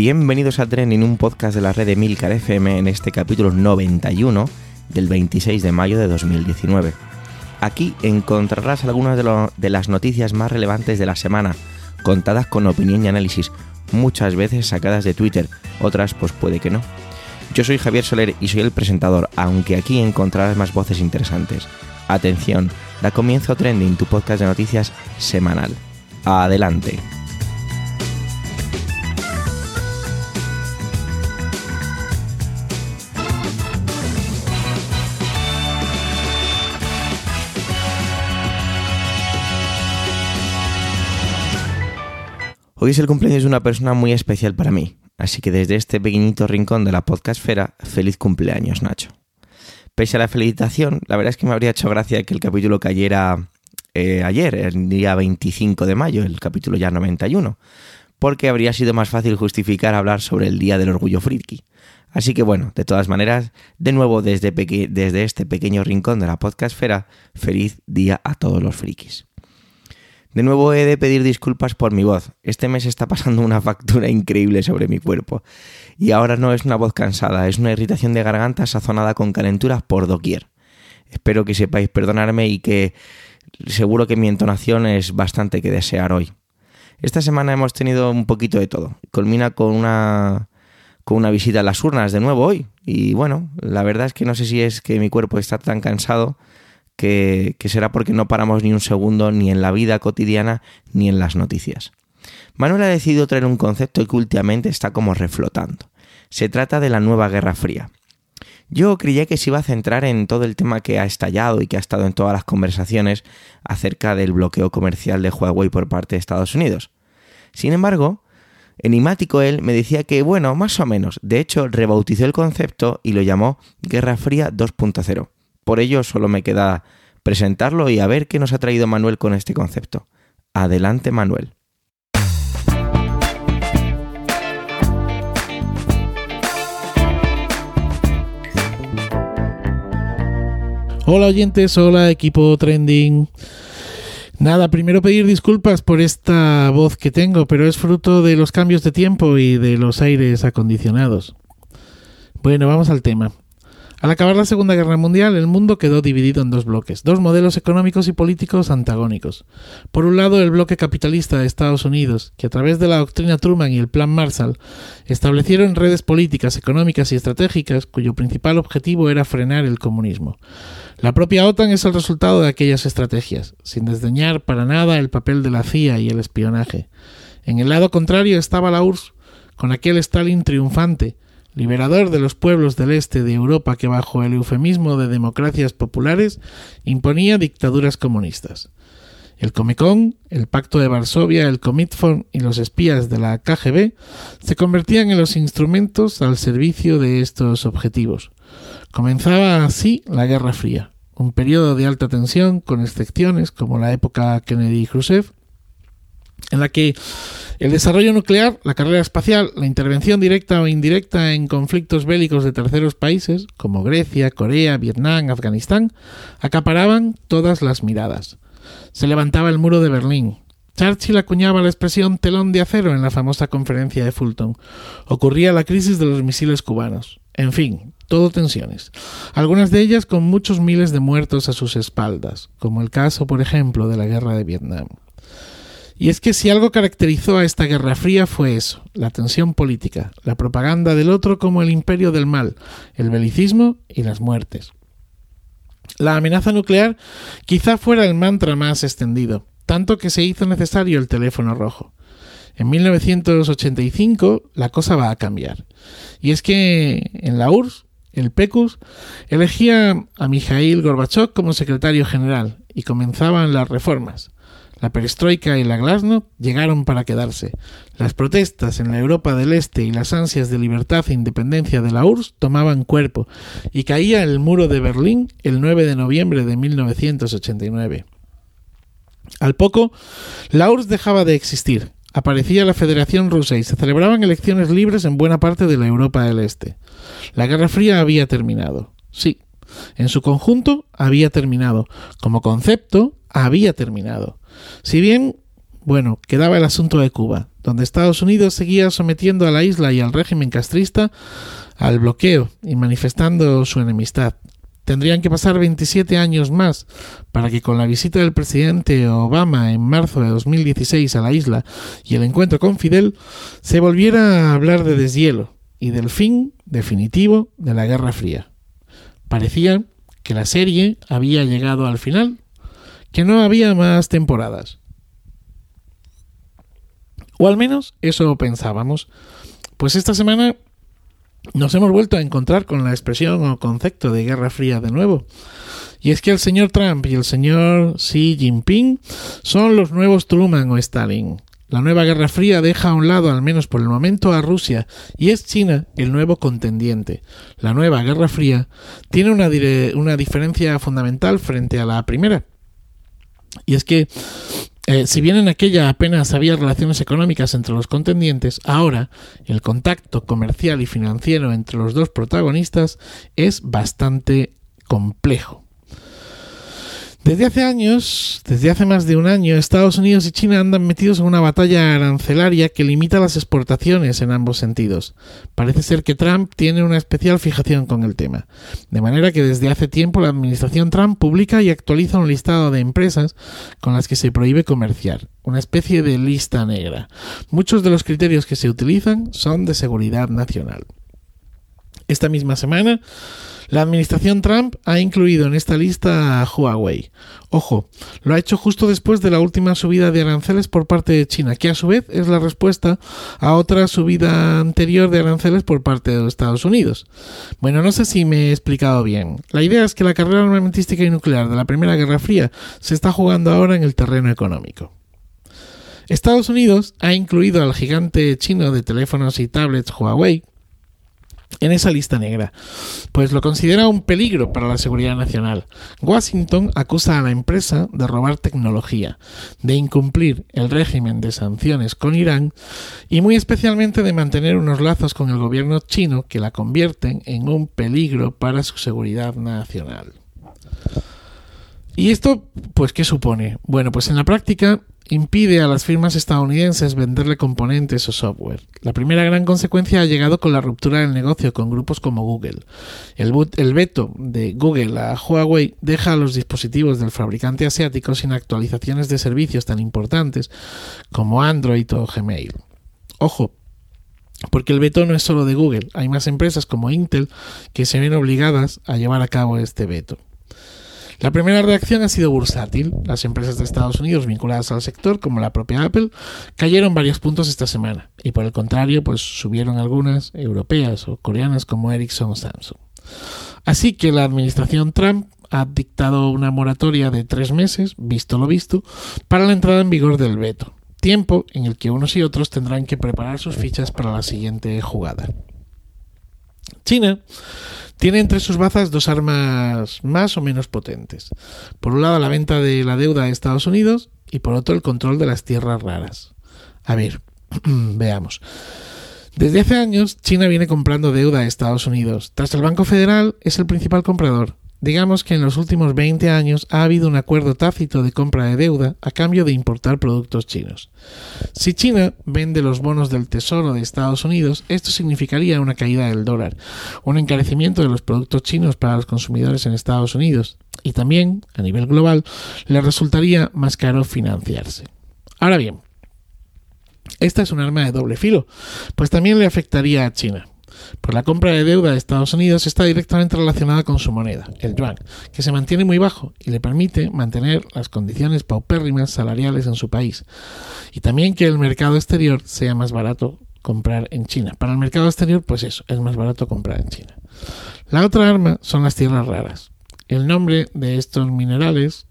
Bienvenidos a Trending, un podcast de la red de Milcar FM en este capítulo 91 del 26 de mayo de 2019. Aquí encontrarás algunas de, de, las noticias más relevantes de la semana, contadas con opinión y análisis, muchas veces sacadas de Twitter, otras pues puede que no. Yo soy Javier Soler y soy el presentador, aunque aquí encontrarás más voces interesantes. Atención, da comienzo Trending, tu podcast de noticias semanal. Adelante. Hoy es el cumpleaños de una persona muy especial para mí, así que desde este pequeñito rincón de la podcastfera, feliz cumpleaños Nacho. Pese a la felicitación, la verdad es que me habría hecho gracia que el capítulo cayera eh, ayer, el día 25 de mayo, el capítulo ya 91, porque habría sido más fácil justificar hablar sobre el Día del Orgullo Friki. Así que bueno, de todas maneras, de nuevo desde, desde este pequeño rincón de la podcastfera, feliz día a todos los frikis. De nuevo he de pedir disculpas por mi voz. Este mes está pasando una factura increíble sobre mi cuerpo. Y ahora no es una voz cansada, es una irritación de garganta sazonada con calenturas por doquier. Espero que sepáis perdonarme y que seguro que mi entonación es bastante que desear hoy. Esta semana hemos tenido un poquito de todo. Culmina con una con una visita a las urnas de nuevo hoy. Y bueno, la verdad es que no sé si es que mi cuerpo está tan cansado que, será porque no paramos ni un segundo ni en la vida cotidiana ni en las noticias. Manuel ha decidido traer un concepto que últimamente está como reflotando. Se trata de la nueva Guerra Fría. Yo creía que se iba a centrar en todo el tema que ha estallado y que ha estado en todas las conversaciones acerca del bloqueo comercial de Huawei por parte de Estados Unidos. Sin embargo, enigmático él me decía que, bueno, más o menos, de hecho rebautizó el concepto y lo llamó Guerra Fría 2.0. Por ello solo me queda presentarlo y a ver qué nos ha traído Manuel con este concepto. Adelante Manuel. Hola oyentes, hola equipo trending. Nada, primero pedir disculpas por esta voz que tengo, pero es fruto de los cambios de tiempo y de los aires acondicionados. Bueno, vamos al tema. Al acabar la Segunda Guerra Mundial, el mundo quedó dividido en dos bloques, dos modelos económicos y políticos antagónicos. Por un lado, el bloque capitalista de Estados Unidos, que a través de la doctrina Truman y el Plan Marshall establecieron redes políticas, económicas y estratégicas cuyo principal objetivo era frenar el comunismo. La propia OTAN es el resultado de aquellas estrategias, sin desdeñar para nada el papel de la CIA y el espionaje. En el lado contrario estaba la URSS, con aquel Stalin triunfante, liberador de los pueblos del este de Europa que bajo el eufemismo de democracias populares imponía dictaduras comunistas. El Comecon, el Pacto de Varsovia, el Comintfon y los espías de la KGB se convertían en los instrumentos al servicio de estos objetivos. Comenzaba así la Guerra Fría, un periodo de alta tensión con excepciones como la época Kennedy y Khrushchev, en la que el desarrollo nuclear, la carrera espacial, la intervención directa o indirecta en conflictos bélicos de terceros países, como Grecia, Corea, Vietnam, Afganistán, acaparaban todas las miradas. Se levantaba el muro de Berlín. Churchill acuñaba la expresión telón de acero en la famosa conferencia de Fulton. Ocurría la crisis de los misiles cubanos. En fin, todo tensiones. Algunas de ellas con muchos miles de muertos a sus espaldas, como el caso, por ejemplo, de la guerra de Vietnam. Y es que si algo caracterizó a esta Guerra Fría fue eso, la tensión política, la propaganda del otro como el imperio del mal, el belicismo y las muertes. La amenaza nuclear quizá fuera el mantra más extendido, tanto que se hizo necesario el teléfono rojo. En 1985 la cosa va a cambiar. Y es que en la URSS, el PECUS, elegía a Mikhail Gorbachev como secretario general y comenzaban las reformas. La perestroika y la glasnost llegaron para quedarse. Las protestas en la Europa del Este y las ansias de libertad e independencia de la URSS tomaban cuerpo y caía el muro de Berlín el 9 de noviembre de 1989. Al poco, la URSS dejaba de existir. Aparecía la Federación Rusa y se celebraban elecciones libres en buena parte de la Europa del Este. La Guerra Fría había terminado. Sí, en su conjunto había terminado. Como concepto, había terminado. Si bien Bueno, quedaba el asunto de Cuba, donde Estados Unidos seguía sometiendo a la isla y al régimen castrista al bloqueo y manifestando su enemistad. Tendrían que pasar 27 años más para que con la visita del presidente Obama en marzo de 2016 a la isla y el encuentro con Fidel se volviera a hablar de deshielo y del fin definitivo de la Guerra Fría. Parecía que la serie había llegado al final, que no había más temporadas. O al menos eso pensábamos. Pues esta semana nos hemos vuelto a encontrar con la expresión o concepto de Guerra Fría de nuevo. Y es que el señor Trump y el señor Xi Jinping son los nuevos Truman o Stalin. La nueva Guerra Fría deja a un lado, al menos por el momento, a Rusia y es China el nuevo contendiente. La nueva Guerra Fría tiene una, una diferencia fundamental frente a la primera. Y es que eh, si bien en aquella apenas había relaciones económicas entre los contendientes, ahora el contacto comercial y financiero entre los dos protagonistas es bastante complejo. Desde hace años, desde hace más de un año, Estados Unidos y China andan metidos en una batalla arancelaria que limita las exportaciones en ambos sentidos. Parece ser que Trump tiene una especial fijación con el tema. De manera que desde hace tiempo la administración Trump publica y actualiza un listado de empresas con las que se prohíbe comerciar, una especie de lista negra. Muchos de los criterios que se utilizan son de seguridad nacional. Esta misma semana, la administración Trump ha incluido en esta lista a Huawei. Ojo, lo ha hecho justo después de la última subida de aranceles por parte de China, que a su vez es la respuesta a otra subida anterior de aranceles por parte de Estados Unidos. Bueno, no sé si me he explicado bien. La idea es que la carrera armamentística y nuclear de la Primera Guerra Fría se está jugando ahora en el terreno económico. Estados Unidos ha incluido al gigante chino de teléfonos y tablets Huawei en esa lista negra, pues lo considera un peligro para la seguridad nacional. Washington acusa a la empresa de robar tecnología, de incumplir el régimen de sanciones con Irán y muy especialmente de mantener unos lazos con el gobierno chino que la convierten en un peligro para su seguridad nacional. ¿Y esto, pues, qué supone? Bueno, pues en la práctica impide a las firmas estadounidenses venderle componentes o software. La primera gran consecuencia ha llegado con la ruptura del negocio con grupos como Google. El, veto de Google a Huawei deja a los dispositivos del fabricante asiático sin actualizaciones de servicios tan importantes como Android o Gmail. Ojo, porque el veto no es solo de Google, hay más empresas como Intel que se ven obligadas a llevar a cabo este veto. La primera reacción ha sido bursátil. Las empresas de Estados Unidos vinculadas al sector, como la propia Apple, cayeron varios puntos esta semana. Y por el contrario, pues subieron algunas europeas o coreanas como Ericsson o Samsung. Así que la administración Trump ha dictado una moratoria de tres meses, visto lo visto, para la entrada en vigor del veto. Tiempo en el que unos y otros tendrán que preparar sus fichas para la siguiente jugada. China tiene entre sus bazas dos armas más o menos potentes. Por un lado, la venta de la deuda a Estados Unidos y por otro, el control de las tierras raras. A ver, veamos. Desde hace años, China viene comprando deuda a Estados Unidos. Tras el Banco Federal, es el principal comprador. Digamos que en los últimos 20 años ha habido un acuerdo tácito de compra de deuda a cambio de importar productos chinos. Si China vende los bonos del Tesoro de Estados Unidos, esto significaría una caída del dólar, un encarecimiento de los productos chinos para los consumidores en Estados Unidos y también, a nivel global, le resultaría más caro financiarse. Ahora bien, esta es un arma de doble filo, pues también le afectaría a China. Pues la compra de deuda de Estados Unidos está directamente relacionada con su moneda, el yuan, que se mantiene muy bajo y le permite mantener las condiciones paupérrimas salariales en su país. Y también que el mercado exterior sea más barato comprar en China. Para el mercado exterior, pues eso, es más barato comprar en China. La otra arma son las tierras raras. El nombre de estos minerales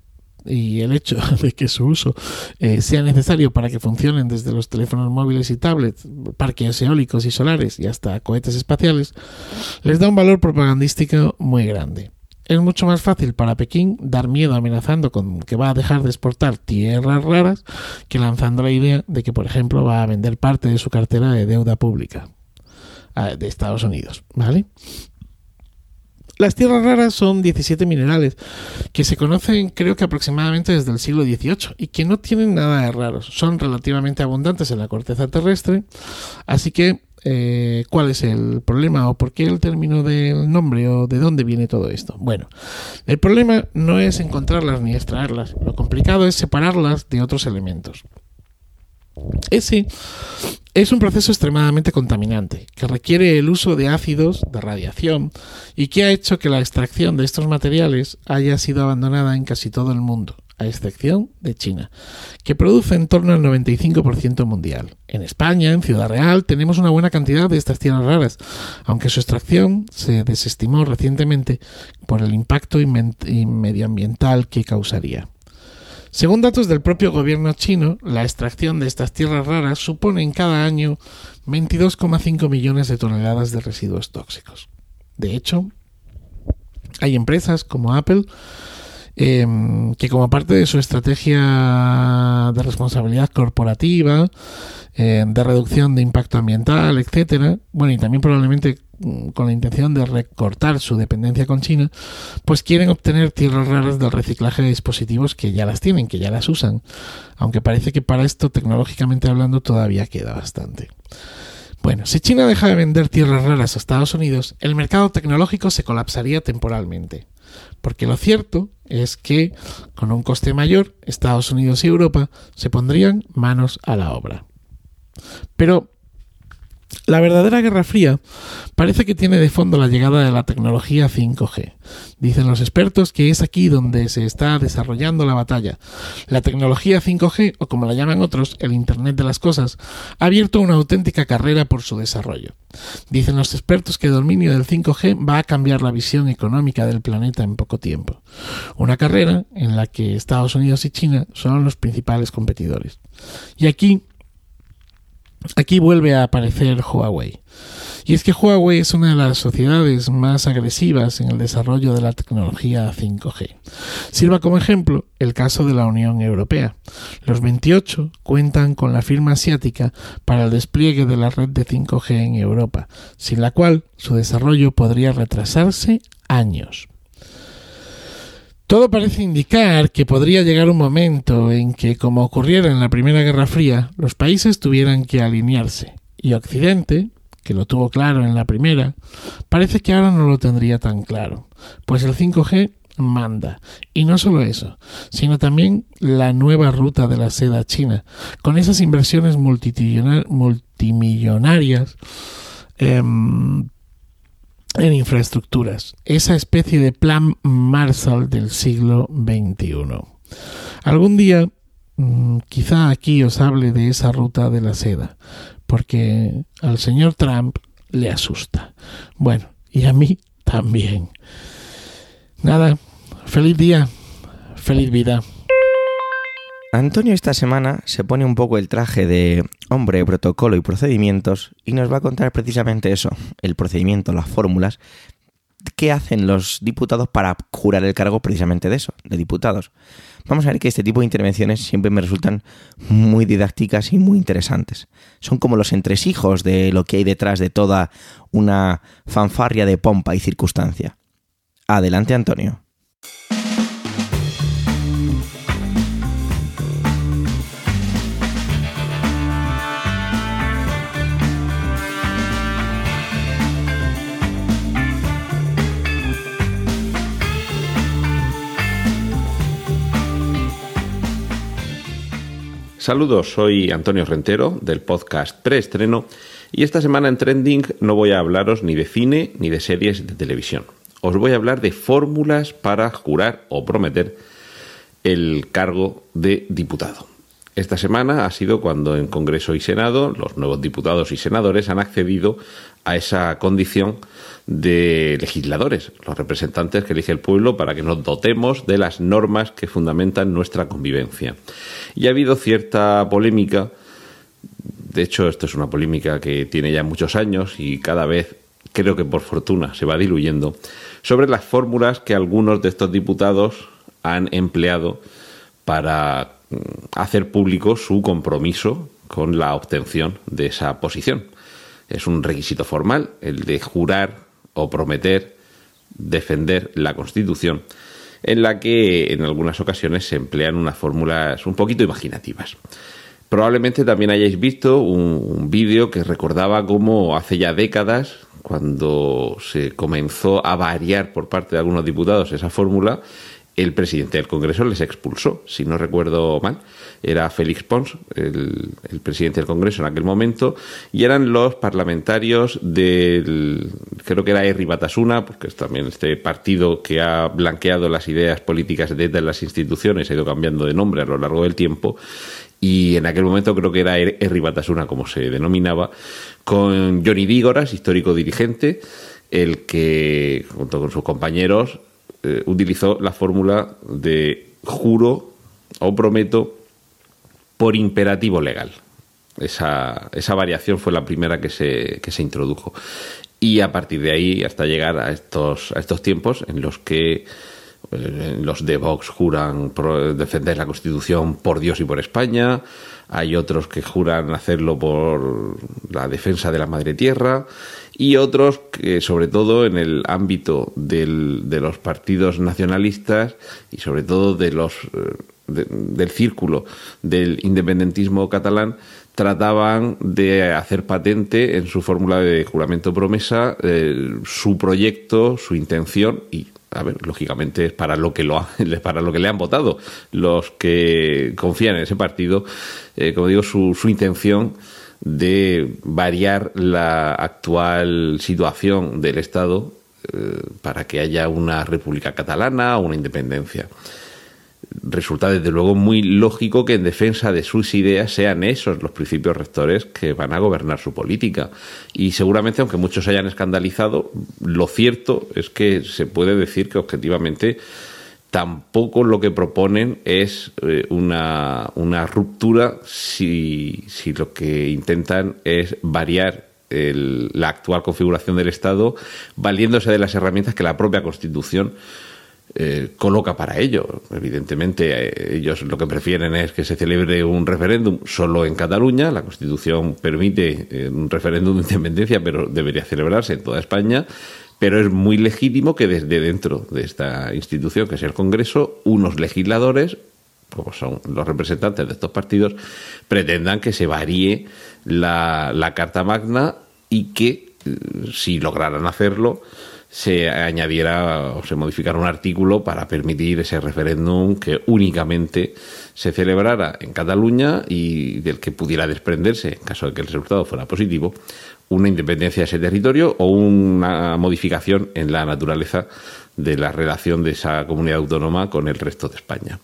y el hecho de que su uso eh, sea necesario para que funcionen desde los teléfonos móviles y tablets, parques eólicos y solares y hasta cohetes espaciales, les da un valor propagandístico muy grande. Es mucho más fácil para Pekín dar miedo amenazando con que va a dejar de exportar tierras raras que lanzando la idea de que, por ejemplo, va a vender parte de su cartera de deuda pública de Estados Unidos, ¿vale? Las tierras raras son 17 minerales que se conocen creo que aproximadamente desde el siglo XVIII y que no tienen nada de raros. Son relativamente abundantes en la corteza terrestre, así que eh, ¿cuál es el problema o por qué el término del nombre o de dónde viene todo esto? Bueno, el problema no es encontrarlas ni extraerlas, lo complicado es separarlas de otros elementos. Ese es un proceso extremadamente contaminante, que requiere el uso de ácidos, de radiación, y que ha hecho que la extracción de estos materiales haya sido abandonada en casi todo el mundo, a excepción de China, que produce en torno al 95% mundial. En España, en Ciudad Real, tenemos una buena cantidad de estas tierras raras, aunque su extracción se desestimó recientemente por el impacto medioambiental que causaría. Según datos del propio gobierno chino, la extracción de estas tierras raras supone en cada año 22,5 millones de toneladas de residuos tóxicos. De hecho, hay empresas como Apple em, que como parte de su estrategia de responsabilidad corporativa, em, de reducción de impacto ambiental, etcétera, bueno, y también probablemente Mm, con la intención de recortar su dependencia con China, pues quieren obtener tierras raras del reciclaje de dispositivos que ya las tienen, que ya las usan, aunque parece que para esto tecnológicamente hablando todavía queda bastante. Bueno, si China deja de vender tierras raras a Estados Unidos, el mercado tecnológico se colapsaría temporalmente. Porque lo cierto es que, con un coste mayor, Estados Unidos y Europa se pondrían manos a la obra. Pero la verdadera Guerra Fría parece que tiene de fondo la llegada de la tecnología 5G. Dicen los expertos que es aquí donde se está desarrollando la batalla. La tecnología 5G, o como la llaman otros, el Internet de las Cosas, ha abierto una auténtica carrera por su desarrollo. Dicen los expertos que el dominio del 5G va a cambiar la visión económica del planeta en poco tiempo. Una carrera en la que Estados Unidos y China son los principales competidores. Y aquí Aquí vuelve a aparecer Huawei. Y es que Huawei es una de las sociedades más agresivas en el desarrollo de la tecnología 5G. Sirva como ejemplo el caso de la Unión Europea. Los 28 cuentan con la firma asiática para el despliegue de la red de 5G en Europa, sin la cual su desarrollo podría retrasarse años. Todo parece indicar que podría llegar un momento en que, como ocurriera en la Primera Guerra Fría, los países tuvieran que alinearse, y Occidente, que lo tuvo claro en la primera, parece que ahora no lo tendría tan claro, pues el 5G manda. Y no solo eso, sino también la nueva ruta de la seda china, con esas inversiones multimillonarias em, en infraestructuras, esa especie de plan Marshall del siglo XXI. Algún día, mm, quizá aquí os hable de esa ruta de la seda, porque al señor Trump le asusta. Bueno, y a mí también. Nada, feliz día, feliz vida. Antonio esta semana se pone un poco el traje de hombre protocolo y procedimientos y nos va a contar precisamente eso, el procedimiento, las fórmulas, qué hacen los diputados para jurar el cargo precisamente de eso, de diputados. Vamos a ver que este tipo de intervenciones siempre me resultan muy didácticas y muy interesantes. Son como los entresijos de lo que hay detrás de toda una fanfarria de pompa y circunstancia. Adelante, Antonio. Saludos, soy Antonio Rentero del podcast Preestreno y esta semana en Trending no voy a hablaros ni de cine ni de series de televisión. Os voy a hablar de fórmulas para jurar o prometer el cargo de diputado. Esta semana ha sido cuando en Congreso y Senado los nuevos diputados y senadores han accedido a esa condición de legisladores, los representantes que elige el pueblo para que nos dotemos de las normas que fundamentan nuestra convivencia. Y ha habido cierta polémica, de hecho esto es una polémica que tiene ya muchos años y cada vez creo que por fortuna se va diluyendo, sobre las fórmulas que algunos de estos diputados han empleado para mm, hacer público su compromiso con la obtención de esa posición. Es un requisito formal el de jurar o prometer defender la Constitución, en la que en algunas ocasiones se emplean unas fórmulas un poquito imaginativas. Probablemente también hayáis visto un, vídeo que recordaba cómo hace ya décadas, cuando se comenzó a variar por parte de algunos diputados esa fórmula, el presidente del Congreso les expulsó, si no recuerdo mal. Era Félix Pons, el, presidente del Congreso en aquel momento, y eran los parlamentarios del, creo que era Erri Batasuna, porque es también este partido que ha blanqueado las ideas políticas de las instituciones, ha ido cambiando de nombre a lo largo del tiempo, y en aquel momento creo que era Erri Batasuna, como se denominaba, con Johnny Dígoras, histórico dirigente, el que, junto con sus compañeros, eh, utilizó la fórmula de juro o prometo por imperativo legal. Esa, esa variación fue la primera que se, que se introdujo. Y a partir de ahí, hasta llegar a estos, a estos tiempos en los que eh, los de Vox juran defender la Constitución por Dios y por España, hay otros que juran hacerlo por la defensa de la madre tierra y otros que sobre todo en el ámbito del, de los partidos nacionalistas y sobre todo de los del círculo del independentismo catalán trataban de hacer patente en su fórmula de juramento promesa eh, su proyecto, su intención y a ver, lógicamente es para lo que lo para lo que le han votado los que confían en ese partido, eh, como digo, su, su intención de variar la actual situación del Estado eh, para que haya una república catalana o una independencia resulta desde luego muy lógico que en defensa de sus ideas sean esos los principios rectores que van a gobernar su política. Y seguramente, aunque muchos se hayan escandalizado, lo cierto es que se puede decir que objetivamente tampoco lo que proponen es eh, una, una, ruptura si, si, lo que intentan es variar la actual configuración del Estado valiéndose de las herramientas que la propia Constitución eh, coloca para ello. Evidentemente, eh, ellos lo que prefieren es que se celebre un referéndum solo en Cataluña. La Constitución permite eh, un referéndum de independencia, pero debería celebrarse en toda España. Pero es muy legítimo que desde dentro de esta institución, que es el Congreso, unos legisladores, como son los representantes de estos partidos, pretendan que se varíe la, la Carta Magna y que, si lograran hacerlo, se añadiera o se modificara un artículo para permitir ese referéndum que únicamente se celebrara en Cataluña y del que pudiera desprenderse, en caso de que el resultado fuera positivo, una independencia de ese territorio o una modificación en la naturaleza de la relación de esa comunidad autónoma con el resto de España.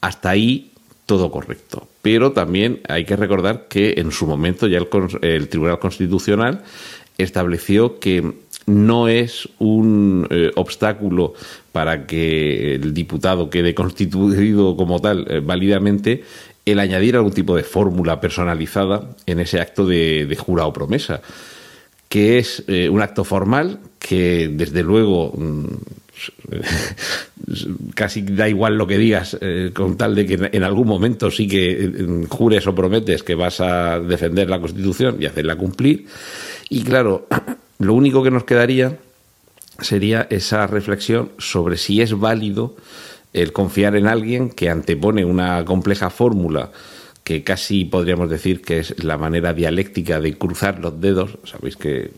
Hasta ahí todo correcto. Pero también hay que recordar que en su momento ya el, el Tribunal Constitucional estableció que no es un eh, obstáculo para que el diputado quede constituido como tal eh, válidamente el añadir algún tipo de fórmula personalizada en ese acto de, jura o promesa, que es eh, un acto formal que desde luego mm, casi da igual lo que digas con tal de que en algún momento sí que jures o prometes que vas a defender la Constitución y hacerla cumplir. Y claro, lo único que nos quedaría sería esa reflexión sobre si es válido el confiar en alguien que antepone una compleja fórmula que casi podríamos decir que es la manera dialéctica de cruzar los dedos. Sabéis que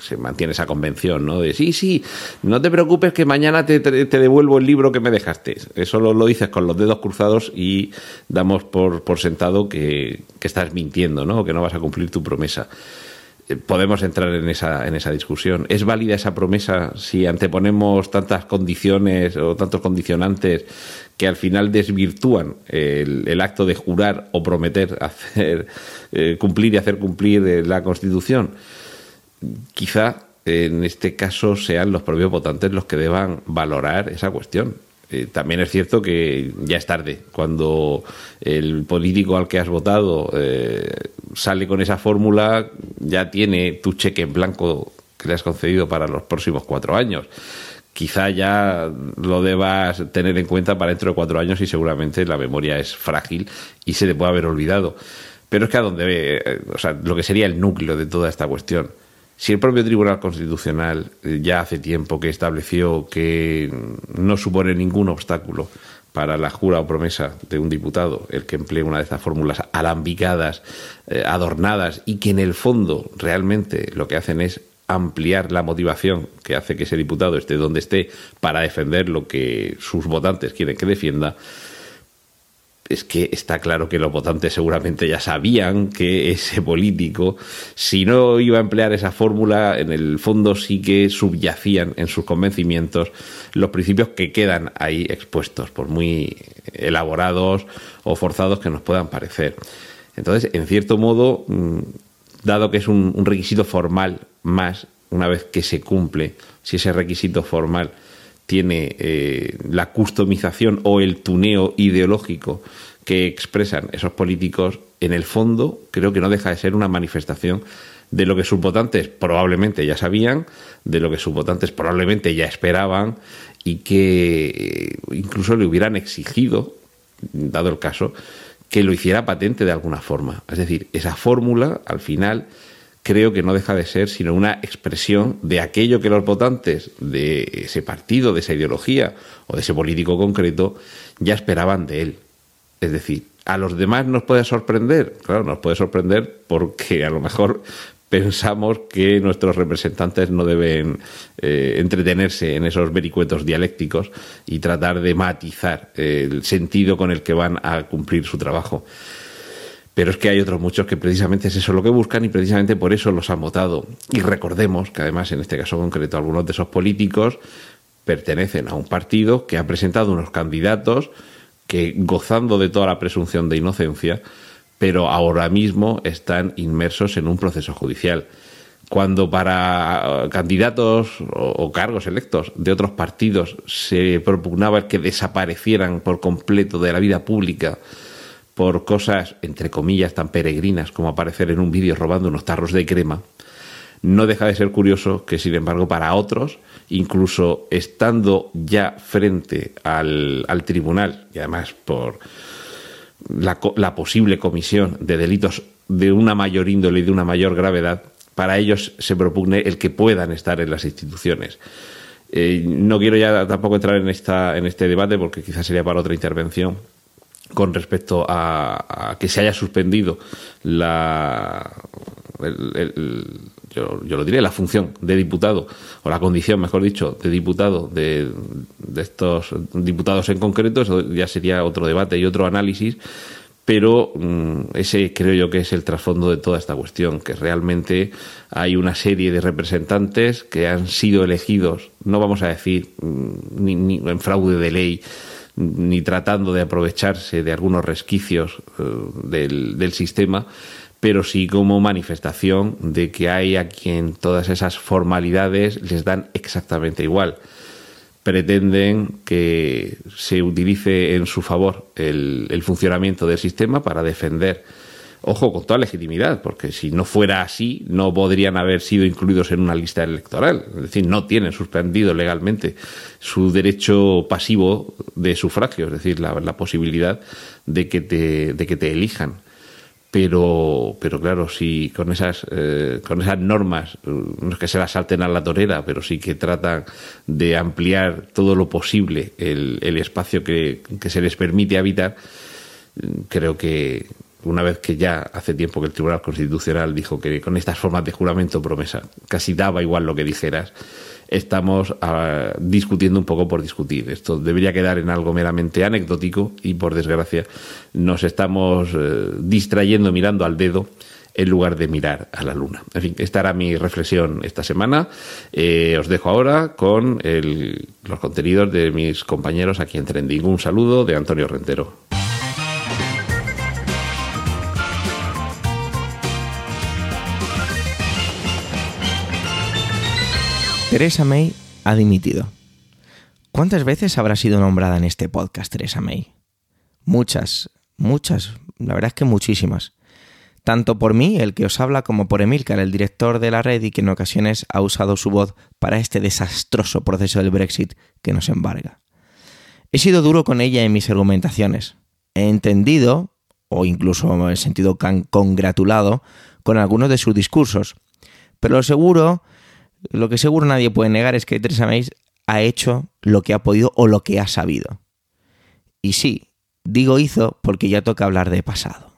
se, mantiene esa convención, ¿no? De sí, sí, no te preocupes que mañana te, devuelvo el libro que me dejaste. Eso lo, dices con los dedos cruzados y damos por, por sentado que, que estás mintiendo, ¿no? Que no vas a cumplir tu promesa. Eh, podemos entrar en esa, en esa discusión. ¿Es válida esa promesa si anteponemos tantas condiciones o tantos condicionantes que al final desvirtúan el, acto de jurar o prometer hacer eh, cumplir y hacer cumplir eh, la Constitución? Quizá en este caso sean los propios votantes los que deban valorar esa cuestión. Eh, también es cierto que ya es tarde. Cuando el político al que has votado eh, sale con esa fórmula, ya tiene tu cheque en blanco que le has concedido para los próximos cuatro años. Quizá ya lo debas tener en cuenta para dentro de cuatro años y seguramente la memoria es frágil y se te puede haber olvidado. Pero es que a donde, eh, o sea, lo que sería el núcleo de toda esta cuestión Si el propio Tribunal Constitucional eh, ya hace tiempo que estableció que no supone ningún obstáculo para la jura o promesa de un diputado el que emplee una de estas fórmulas alambicadas, eh, adornadas y que en el fondo realmente lo que hacen es ampliar la motivación que hace que ese diputado esté donde esté para defender lo que sus votantes quieren que defienda, es que está claro que los votantes seguramente ya sabían que ese político, si no iba a emplear esa fórmula, en el fondo sí que subyacían en sus convencimientos los principios que quedan ahí expuestos, por muy elaborados o forzados que nos puedan parecer. Entonces, en cierto modo, mm, dado que es un, requisito formal más, una vez que se cumple, si ese requisito formal tiene eh, la customización o el tuneo ideológico que expresan esos políticos, en el fondo creo que no deja de ser una manifestación de lo que sus votantes probablemente ya sabían, de lo que sus votantes probablemente ya esperaban y que eh, incluso le hubieran exigido, dado el caso, que lo hiciera patente de alguna forma. Es decir, esa fórmula al final creo que no deja de ser sino una expresión de aquello que los votantes de ese partido, de esa ideología o de ese político concreto ya esperaban de él. Es decir, a los demás nos puede sorprender, claro, nos puede sorprender porque a lo mejor pensamos que nuestros representantes no deben eh, entretenerse en esos vericuetos dialécticos y tratar de matizar el sentido con el que van a cumplir su trabajo. Pero es que hay otros muchos que precisamente es eso lo que buscan y precisamente por eso los han votado. Y recordemos que además en este caso concreto algunos de esos políticos pertenecen a un partido que ha presentado unos candidatos que gozando de toda la presunción de inocencia, pero ahora mismo están inmersos en un proceso judicial. Cuando para candidatos o, cargos electos de otros partidos se propugnaba que desaparecieran por completo de la vida pública por cosas, entre comillas, tan peregrinas como aparecer en un vídeo robando unos tarros de crema, no deja de ser curioso que, sin embargo, para otros, incluso estando ya frente al, tribunal, y además por la, la, posible comisión de delitos de una mayor índole y de una mayor gravedad, para ellos se propugne el que puedan estar en las instituciones. Eh, no quiero ya tampoco entrar en, esta, en este debate porque quizás sería para otra intervención, con respecto a, que se haya suspendido la, yo, lo diré, la función de diputado, o la condición, mejor dicho, de diputado de, de estos diputados en concreto, eso ya sería otro debate y otro análisis, pero mm, ese creo yo que es el trasfondo de toda esta cuestión, que realmente hay una serie de representantes que han sido elegidos, no vamos a decir mm, ni en fraude de ley, ni tratando de aprovecharse de algunos resquicios eh, del, del sistema, pero sí como manifestación de que hay a quien todas esas formalidades les dan exactamente igual. Pretenden que se utilice en su favor el, el funcionamiento del sistema para defender ojo, con toda legitimidad, porque si no fuera así, no podrían haber sido incluidos en una lista electoral. Es decir, no tienen suspendido legalmente su derecho pasivo de sufragio, es decir, la, posibilidad de que te, de que te elijan. Pero, claro, si con esas, eh, con esas normas, no es que se las salten a la torera, pero sí que tratan de ampliar todo lo posible el, espacio que, que se les permite habitar, creo que, una vez que ya hace tiempo que el Tribunal Constitucional dijo que con estas formas de juramento promesa casi daba igual lo que dijeras, estamos ah, discutiendo un poco por discutir. Esto debería quedar en algo meramente anecdótico y por desgracia nos estamos eh, distrayendo mirando al dedo en lugar de mirar a la luna. En fin, esta era mi reflexión esta semana. Eh, os dejo ahora con los contenidos de mis compañeros aquí en Trending. Un saludo de Antonio Rentero. Teresa May ha dimitido. ¿Cuántas veces habrá sido nombrada en este podcast Teresa May? Muchas, muchas, la verdad es que muchísimas. Tanto por mí, el que os habla, como por Emilcar, el director de la red y que en ocasiones ha usado su voz para este desastroso proceso del Brexit que nos embarga. He sido duro con ella en mis argumentaciones. He entendido, o incluso he sentido congratulado, con algunos de sus discursos, Pero lo seguro, lo que seguro nadie puede negar es que Theresa May ha hecho lo que ha podido o lo que ha sabido. Y sí, digo hizo porque ya toca hablar de pasado.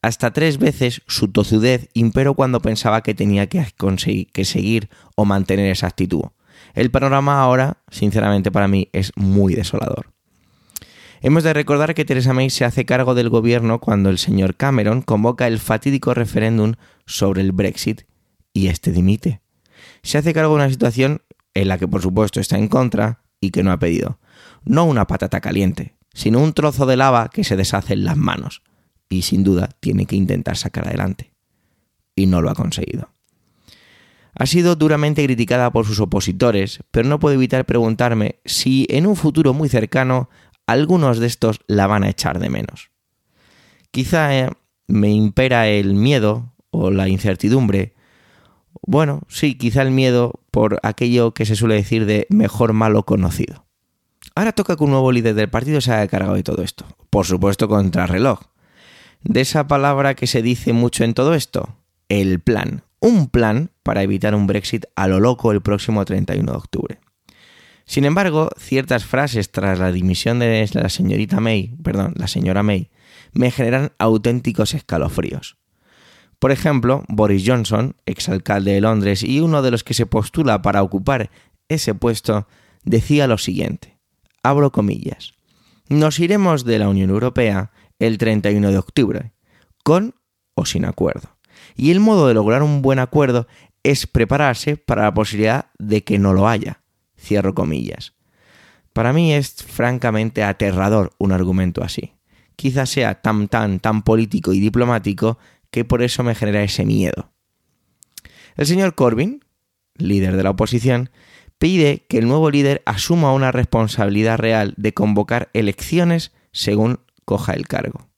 Hasta tres veces su tozudez imperó cuando pensaba que tenía que, conseguir, que seguir o mantener esa actitud. El panorama ahora, sinceramente para mí, es muy desolador. Hemos de recordar que Theresa May se hace cargo del gobierno cuando el señor Cameron convoca el fatídico referéndum sobre el Brexit y este dimite. Se hace cargo de una situación en la que por supuesto está en contra y que no ha pedido. No una patata caliente, sino un trozo de lava que se deshace en las manos y sin duda tiene que intentar sacar adelante. Y no lo ha conseguido. Ha sido duramente criticada por sus opositores, pero no puedo evitar preguntarme si en un futuro muy cercano algunos de estos la van a echar de menos. Quizá eh, me impera el miedo o la incertidumbre. Bueno, sí, quizá el miedo por aquello que se suele decir de mejor malo conocido. Ahora toca que un nuevo líder del partido se haya cargado de todo esto. Por supuesto, contra reloj. De esa palabra que se dice mucho en todo esto, el plan. Un plan para evitar un Brexit a lo loco el próximo 31 de octubre. Sin embargo, ciertas frases tras la dimisión de la señorita May, perdón, la señora May, me generan auténticos escalofríos. Por ejemplo, Boris Johnson, exalcalde de Londres y uno de los que se postula para ocupar ese puesto, decía lo siguiente, abro comillas, nos iremos de la Unión Europea el 31 de octubre, con o sin acuerdo. Y el modo de lograr un buen acuerdo es prepararse para la posibilidad de que no lo haya. Cierro comillas. Para mí es francamente aterrador un argumento así. Quizás sea tan tan tan político y diplomático que por eso me genera ese miedo. El señor Corbyn, líder de la oposición, pide que el nuevo líder asuma una responsabilidad real de convocar elecciones según coja el cargo.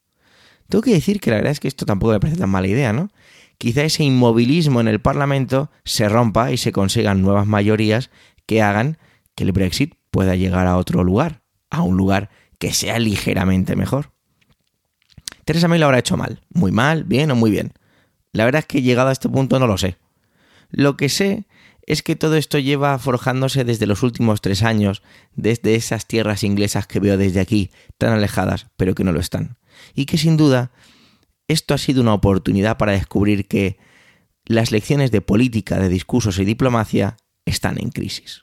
Tengo que decir que la verdad es que esto tampoco me parece tan mala idea, ¿no? Quizá ese inmovilismo en el Parlamento se rompa y se consigan nuevas mayorías que hagan que el Brexit pueda llegar a otro lugar, a un lugar que sea ligeramente mejor. Teresa May lo habrá hecho mal, muy mal, bien o muy bien. La verdad es que llegado a este punto no lo sé. Lo que sé es que todo esto lleva forjándose desde los últimos tres años, desde esas tierras inglesas que veo desde aquí, tan alejadas, pero que no lo están. Y que sin duda esto ha sido una oportunidad para descubrir que las lecciones de política, de discursos y diplomacia están en crisis.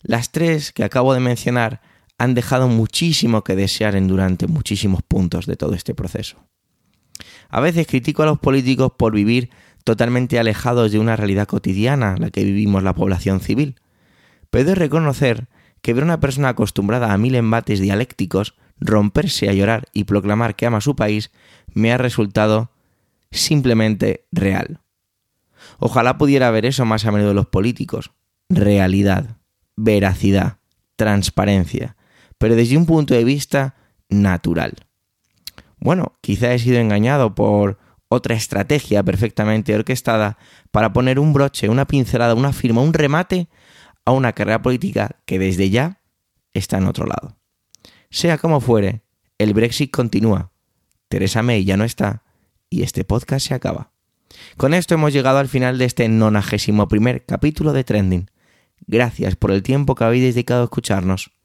Las tres que acabo de mencionar han dejado muchísimo que desear en durante muchísimos puntos de todo este proceso. A veces critico a los políticos por vivir totalmente alejados de una realidad cotidiana, la que vivimos la población civil. Pero he de reconocer que ver a una persona acostumbrada a mil embates dialécticos romperse a llorar y proclamar que ama su país me ha resultado simplemente real. Ojalá pudiera ver eso más a menudo los políticos. Realidad, veracidad, transparencia, pero desde un punto de vista natural. Bueno, quizá he sido engañado por otra estrategia perfectamente orquestada para poner un broche, una pincelada, una firma, un remate a una carrera política que desde ya está en otro lado. Sea como fuere, el Brexit continúa, Teresa May ya no está y este podcast se acaba. Con esto hemos llegado al final de este 91 primer capítulo de Trending. Gracias por el tiempo que habéis dedicado a escucharnos.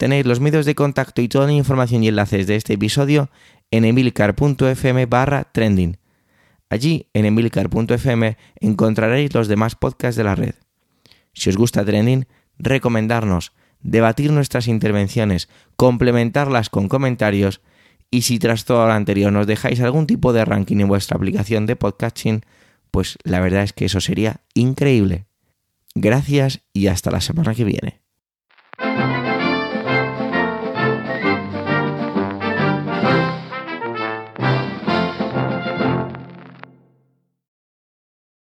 Tenéis los medios de contacto y toda la información y enlaces de este episodio en emilcar.fm barra trending. Allí, en emilcar.fm, encontraréis los demás podcasts de la red. Si os gusta Trending, recomendarnos, debatir nuestras intervenciones, complementarlas con comentarios y si tras todo lo anterior nos dejáis algún tipo de ranking en vuestra aplicación de podcasting, pues la verdad es que eso sería increíble. Gracias y hasta la semana que viene.